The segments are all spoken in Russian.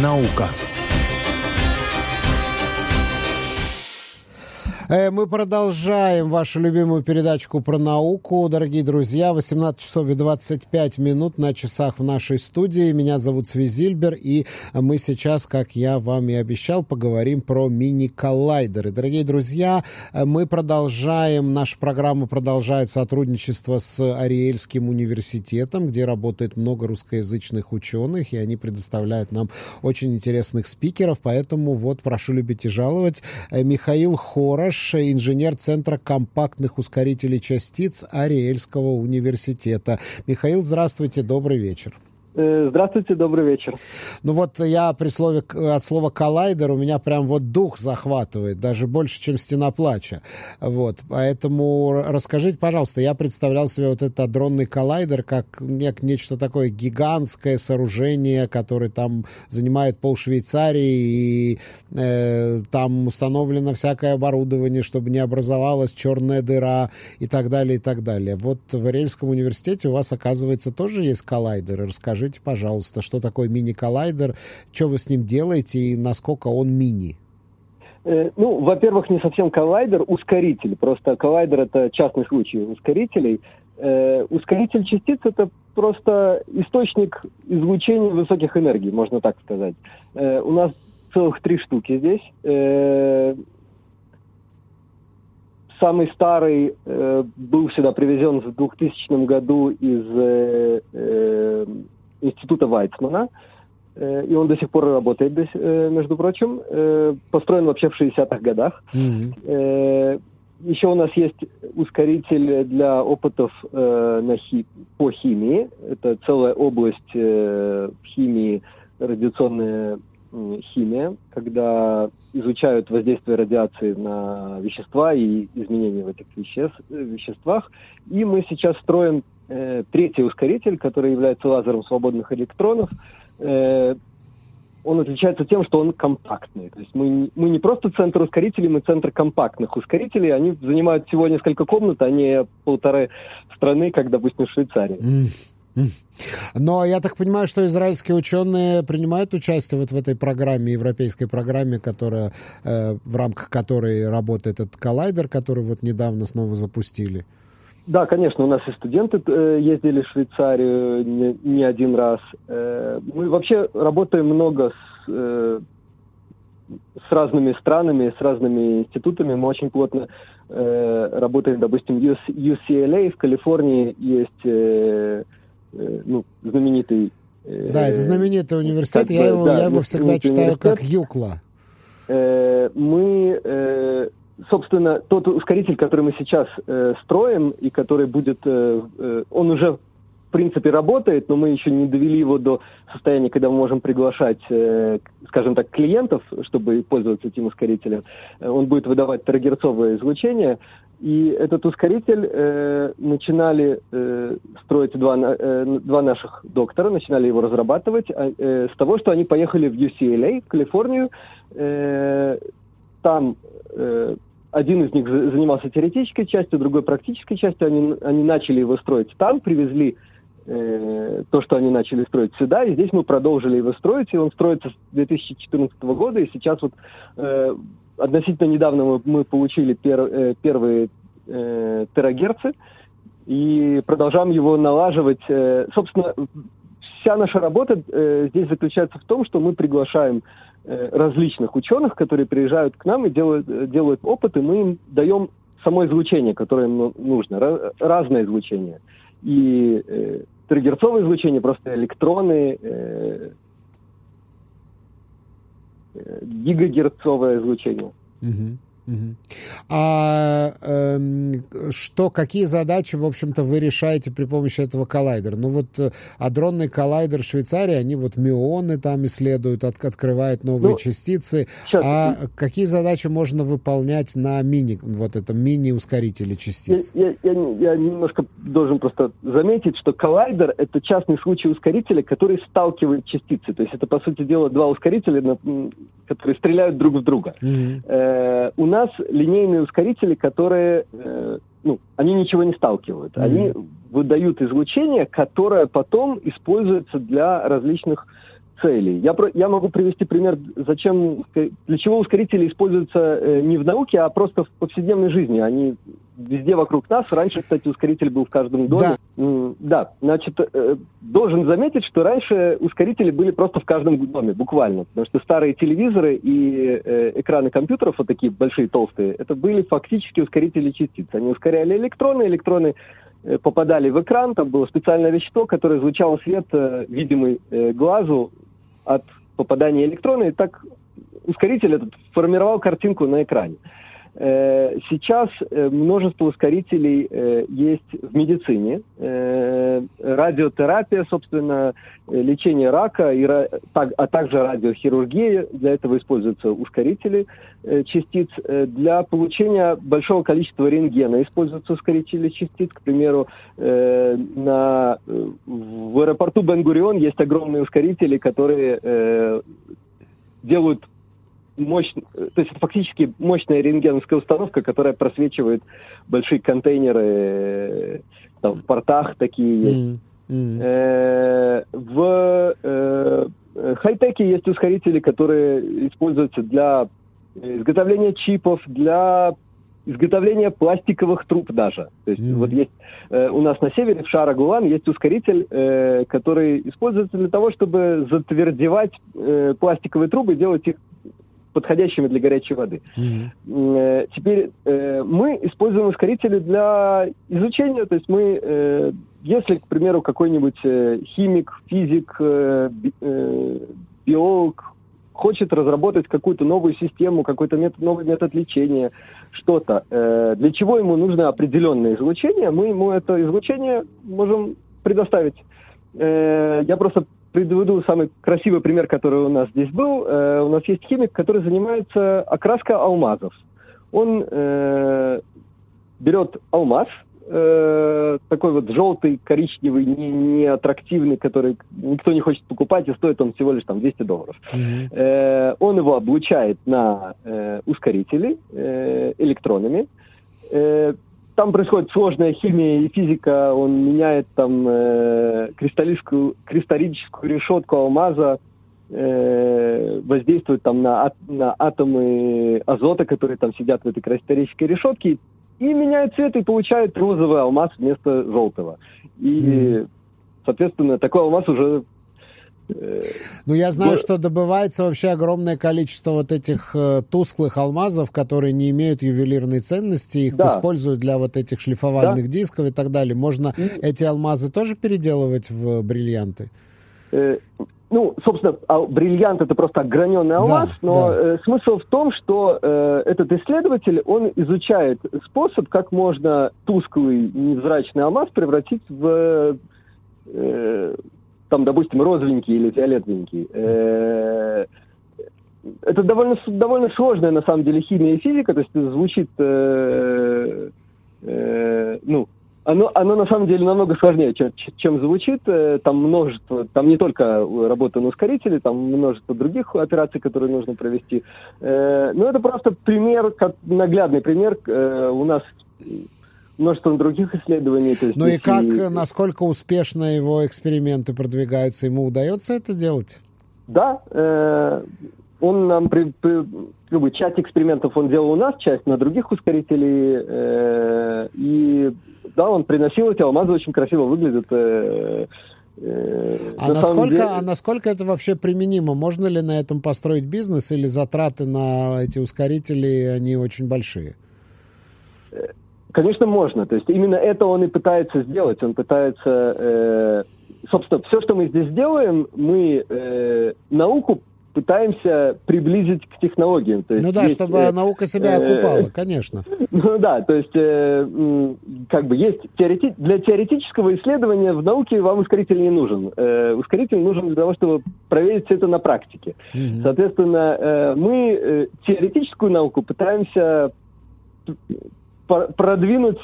Наука. Мы продолжаем вашу любимую передачку про науку. Дорогие друзья, 18 часов и 25 минут на часах в нашей студии. Меня зовут Свизильбер, и мы сейчас, как я вам и обещал, поговорим про мини-коллайдеры. Дорогие друзья, э, мы продолжаем, наша программа продолжает сотрудничество с Ариэльским университетом, где работает много русскоязычных ученых, и они предоставляют нам очень интересных спикеров, поэтому вот прошу любить и жаловать. Э, Михаил Хорош, Аш, инженер Центра компактных ускорителей частиц Ариэльского университета. Михаил, здравствуйте, добрый вечер. Э, здравствуйте, добрый вечер. Ну вот я при слове, от слова коллайдер у меня прям вот дух захватывает, даже больше, чем стена плача. Вот, поэтому расскажите, пожалуйста, я представлял себе вот этот адронный коллайдер как нек, нечто такое гигантское сооружение, которое там занимает пол Швейцарии, и э, там установлено всякое оборудование, чтобы не образовалась черная дыра и так далее, и так далее. Вот в Арельском университете у вас, оказывается, тоже есть коллайдеры. Расскажите Расскажите, пожалуйста, что такое мини-коллайдер, что вы с ним делаете и насколько он мини? Э, ну, во-первых, не совсем коллайдер, ускоритель. Просто коллайдер это частный случай ускорителей. Э, ускоритель частиц это просто источник излучения высоких энергий, можно так сказать. Э, у нас целых три штуки здесь. Э, самый старый э, был сюда привезен в 2000 году из э, э, института Вайцмана, э, и он до сих пор работает, э, между прочим. Э, построен вообще в 60-х годах. Mm-hmm. Еще у нас есть ускоритель для опытов на хи- по химии. Это целая область химии, радиационная химия, когда изучают воздействие радиации на вещества и изменения в этих веществ, веществах. И мы сейчас строим э, третий ускоритель, который является лазером свободных электронов. Э, он отличается тем, что он компактный. То есть мы, мы не просто центр ускорителей, мы центр компактных ускорителей. Они занимают всего несколько комнат, а не полторы страны, как, допустим, в Швейцарии. Но я так понимаю, что израильские ученые принимают участие вот в этой программе, европейской программе, которая, э, в рамках которой работает этот коллайдер, который вот недавно снова запустили. Да, конечно, у нас и студенты э, ездили в Швейцарию не, не один раз. Э, мы вообще работаем много с, э, с разными странами, с разными институтами. Мы очень плотно э, работаем, допустим, UCLA в Калифорнии есть э, э, ну, знаменитый... Э, да, это знаменитый университет. Я его, да, я его всегда читаю как Юкла. Э, мы... Э, собственно, тот ускоритель, который мы сейчас э, строим и который будет, э, э, он уже в принципе работает, но мы еще не довели его до состояния, когда мы можем приглашать, э, скажем так, клиентов, чтобы пользоваться этим ускорителем. Э, он будет выдавать терагерцовое излучение, и этот ускоритель э, начинали э, строить два, э, два наших доктора, начинали его разрабатывать а, э, с того, что они поехали в UCLA, в Калифорнию. Э, там э, один из них занимался теоретической частью, другой практической частью. Они, они начали его строить там, привезли э, то, что они начали строить сюда, и здесь мы продолжили его строить, и он строится с 2014 года, и сейчас вот э, относительно недавно мы, мы получили пер, э, первые э, терагерцы, и продолжаем его налаживать. Э, собственно, вся наша работа э, здесь заключается в том, что мы приглашаем Э, различных ученых, которые приезжают к нам и делают, э, делают опыты, мы им даем само излучение, которое им ну, нужно, разное излучение. И э, триггерцовое излучение, просто электроны, э, э, гигагерцовое излучение. Угу. А э, что, какие задачи, в общем-то, вы решаете при помощи этого коллайдера? Ну вот э, адронный коллайдер Швейцарии, они вот мионы там исследуют, от, открывают новые ну, частицы. Сейчас. А какие задачи можно выполнять на мини, вот этом мини-ускорителе частиц? Я, я, я, я немножко должен просто заметить, что коллайдер — это частный случай ускорителя, который сталкивает частицы. То есть это, по сути дела, два ускорителя, которые стреляют друг в друга. Mm-hmm. Э, у нас линейные ускорители, которые, э, ну, они ничего не сталкивают. Mm-hmm. Они выдают излучение, которое потом используется для различных целей. Я, про, я могу привести пример, зачем, для чего ускорители используются э, не в науке, а просто в повседневной жизни. Они везде вокруг нас. Раньше, кстати, ускоритель был в каждом доме. Да, да значит, э, должен заметить, что раньше ускорители были просто в каждом доме, буквально. Потому что старые телевизоры и э, экраны компьютеров, вот такие большие, толстые, это были фактически ускорители частиц. Они ускоряли электроны, электроны э, попадали в экран, там было специальное вещество, которое излучало свет, видимый глазу, от попадания электрона, и так ускоритель этот формировал картинку на экране. Э, сейчас э, множество ускорителей э, есть в медицине. Радиотерапия, собственно, лечение рака, а также радиохирургия. Для этого используются ускорители частиц. Для получения большого количества рентгена используются ускорители частиц. К примеру, на, в аэропорту Бен-Гурион есть огромные ускорители, которые делают мощь, то есть это фактически мощная рентгеновская установка, которая просвечивает большие контейнеры э, там, в портах такие есть. Mm. Э, в э, хай-теке есть ускорители, которые используются для изготовления чипов, для изготовления пластиковых труб даже. То есть mm-hmm. вот есть э, у нас на севере, в Шарагулан, есть ускоритель, э, который используется для того, чтобы затвердевать э, пластиковые трубы, делать их подходящими для горячей воды. Mm-hmm. Теперь э, мы используем ускорители для изучения, то есть мы, э, если, к примеру, какой-нибудь химик, физик, би, биолог хочет разработать какую-то новую систему, какой-то метод, новый метод лечения, что-то, для чего ему нужно определенное излучение, мы ему это излучение можем предоставить. Я просто приведу самый красивый пример, который у нас здесь был. Э, у нас есть химик, который занимается окраской алмазов. Он э, берет алмаз, э, такой вот желтый, коричневый, не, не аттрактивный, который никто не хочет покупать, и стоит он всего лишь там 200 долларов. Mm-hmm. Э, он его облучает на э, ускорители э, электронами. Э, там происходит сложная химия и физика, он меняет там э, кристаллическую, кристаллическую решетку алмаза, э, воздействует там на, на атомы азота, которые там сидят в этой кристаллической решетке, и меняет цвет и получает розовый алмаз вместо желтого. И, mm. соответственно, такой алмаз уже ну, я знаю, что добывается вообще огромное количество вот этих э, тусклых алмазов, которые не имеют ювелирной ценности, их да. используют для вот этих шлифовальных да. дисков и так далее. Можно и... эти алмазы тоже переделывать в бриллианты? Э, ну, собственно, а бриллиант это просто ограненный алмаз, да, но да. Э, смысл в том, что э, этот исследователь, он изучает способ, как можно тусклый невзрачный алмаз превратить в э, там, допустим, розовенький или фиолетовенький. Э, это довольно, довольно сложная, на самом деле, химия и физика, то есть звучит, э, э, ну, оно, оно на самом деле намного сложнее, чем, чем звучит. Там множество, там не только работа на ускорителе, там множество других операций, которые нужно провести. Но это просто пример, как наглядный пример. У нас множеством других исследований. То есть ну и как, и... насколько успешно его эксперименты продвигаются? Ему удается это делать? Да, э, он нам при, при, как бы, часть экспериментов он делал у нас, часть на других ускорителей, э, и да, он приносил эти алмазы, очень красиво выглядят. Э, э а, на насколько, деле... а насколько это вообще применимо? Можно ли на этом построить бизнес или затраты на эти ускорители, они очень большие? Конечно, можно. То есть именно это он и пытается сделать. Он пытается, э, собственно, все, что мы здесь делаем, мы э, науку пытаемся приблизить к технологиям. То есть ну да, есть, чтобы э, наука себя э, окупала, конечно. Ну да, то есть э, как бы есть теорети... для теоретического исследования в науке вам ускоритель не нужен. Э, ускоритель нужен для того, чтобы проверить все это на практике. Угу. Соответственно, э, мы э, теоретическую науку пытаемся продвинуть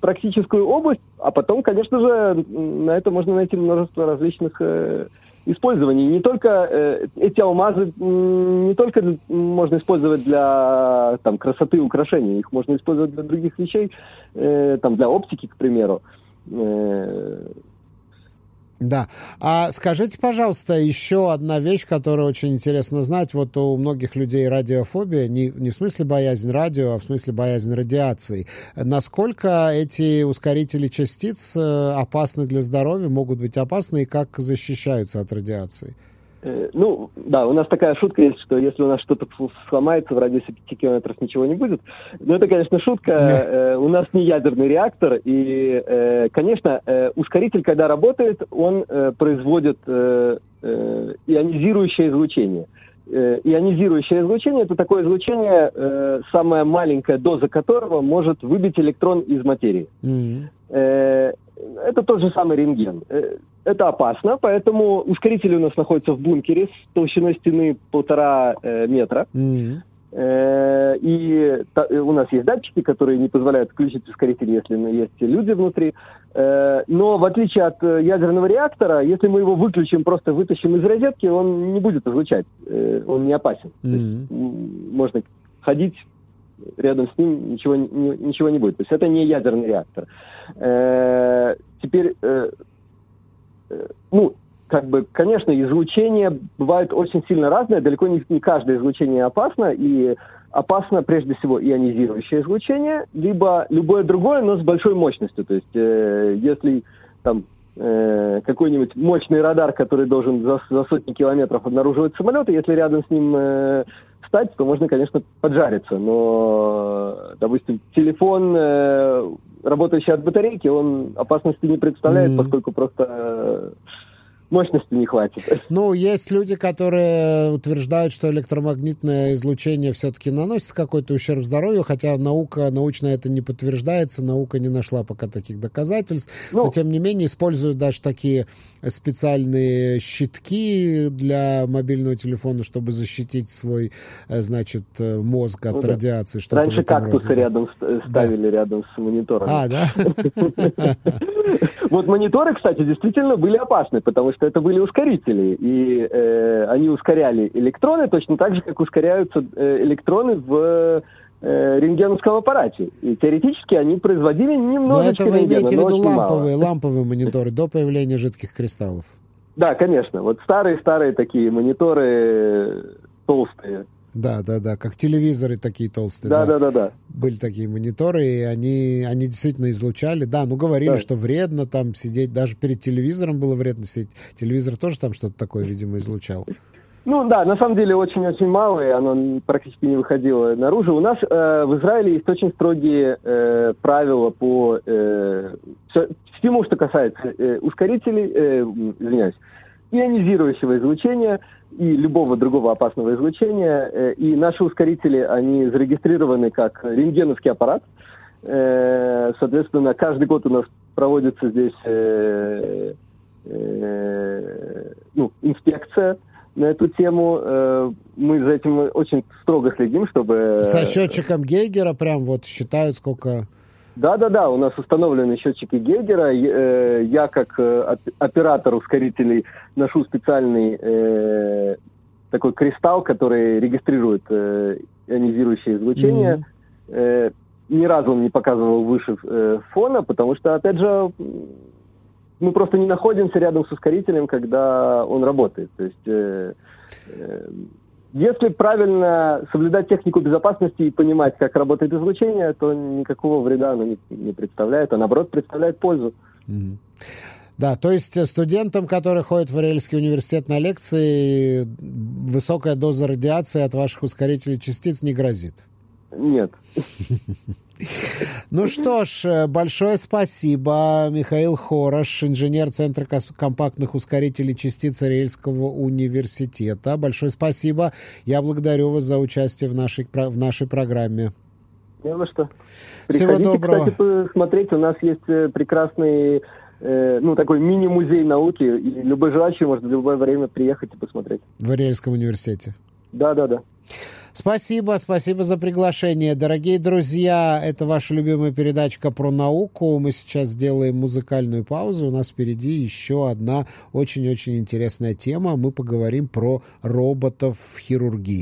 практическую область, а потом, конечно же, на это можно найти множество различных э, использований. Не только э, эти алмазы не только можно использовать для там, красоты и украшений, их можно использовать для других вещей, э, там, для оптики, к примеру. Э, Да. А скажите, пожалуйста, еще одна вещь, которую очень интересно знать. Вот у многих людей радиофобия, не, не в смысле боязнь радио, а в смысле боязнь радиации. Насколько эти ускорители частиц э, опасны для здоровья, могут быть опасны, и как защищаются от радиации? Э, ну, да, у нас такая шутка есть, что если у нас что-то сломается в радиусе 5 километров, ничего не будет. Но это, конечно, шутка. Э, у нас не ядерный реактор. И, э, конечно, э, ускоритель, когда работает, он э, производит э, э, ионизирующее излучение. Э, ионизирующее излучение – это такое излучение, э, самая маленькая доза которого может выбить электрон из материи. Mm-hmm. Это тот же самый рентген. Э, это опасно, поэтому ускоритель у нас находится в бункере с толщиной стены полтора э, метра. Mm-hmm. И у нас есть датчики, которые не позволяют включить ускоритель, если есть люди внутри. Но в отличие от ядерного реактора, если мы его выключим, просто вытащим из розетки, он не будет излучать. Он не опасен. Mm-hmm. можно ходить рядом с ним, ничего, ничего не будет. То есть это не ядерный реактор. Э, теперь э, Э, ну, как бы, конечно, излучение бывает очень сильно разное, далеко не, не каждое излучение опасно, и опасно прежде всего ионизирующее излучение, либо любое другое, но с большой мощностью. То есть, э, если там э, какой-нибудь мощный радар, который должен за, за сотни километров обнаруживать самолеты, если рядом с ним э, встать, то можно, конечно, поджариться. Но, допустим, телефон э, работающий от батарейки, он опасности не представляет, mm. поскольку просто э, мощности не хватит. Ну, есть люди, которые утверждают, что электромагнитное излучение все-таки наносит какой-то ущерб здоровью, хотя наука, научно это не подтверждается, наука не нашла пока таких доказательств. Ну, Но, тем не менее, используют даже такие специальные щитки для мобильного телефона, чтобы защитить свой, э, значит, э, мозг от ну, да. радиации. Что Раньше кактусы роде. рядом ставили да. рядом с монитором. А, да? Вот мониторы, кстати, действительно были опасны, потому что это были ускорители, и э, они ускоряли электроны точно так же, как ускоряются э, электроны в э, рентгеновском аппарате. И теоретически они производили немножечко Но это вы имеете в виду ламповые, ламповые мониторы до появления жидких кристаллов? Да, конечно. Вот старые-старые такие мониторы толстые. Да, да, да, как телевизоры такие толстые. Да, да, да, да. Были такие мониторы, и они, они действительно излучали. Да, ну говорили, да. что вредно там сидеть, даже перед телевизором было вредно сидеть. Телевизор тоже там что-то такое, видимо, излучал. Ну да, на самом деле очень-очень мало, и оно практически не выходило наружу. У нас э, в Израиле есть очень строгие э, правила по э, всему, что касается э, ускорителей, э, извиняюсь, ионизирующего излучения и любого другого опасного излучения. Э, и наши ускорители, они зарегистрированы как рентгеновский аппарат. Э, соответственно, каждый год у нас проводится здесь э, ну, инспекция на эту тему. Мы за этим очень строго следим, чтобы... Со счетчиком Гейгера прям вот считают, сколько... Да-да-да, у нас установлены счетчики Гейгера. Э, я, как э, оператор ускорителей, ношу специальный э, такой кристалл, который регистрирует ионизирующее излучение. Mm-hmm. Ни разу он не показывал выше фона, потому что, опять же, мы просто не находимся рядом с ускорителем, когда он работает. То есть если правильно соблюдать технику безопасности и понимать, как работает излучение, то никакого вреда оно не, не представляет, а наоборот представляет пользу. Mm-hmm. Да, то есть студентам, которые ходят в Ариэльский университет на лекции, высокая доза радиации от ваших ускорителей частиц не грозит? Нет. Ну что ж, э, большое спасибо. Михаил Хорош, инженер Центра компактных ускорителей частиц Ариэльского университета. Большое спасибо. Я благодарю вас за участие в нашей, в нашей программе. Не на что. Всего доброго. кстати, посмотреть. У нас есть э, прекрасный э, ну, такой мини-музей науки, и любой желающий может в любое время приехать и посмотреть. В Ариэльском университете? Да, да, да. Спасибо, спасибо за приглашение. Дорогие друзья, это ваша любимая передачка про науку. Мы сейчас сделаем музыкальную паузу. У нас впереди еще одна очень-очень интересная тема. Мы поговорим про роботов в хирургии.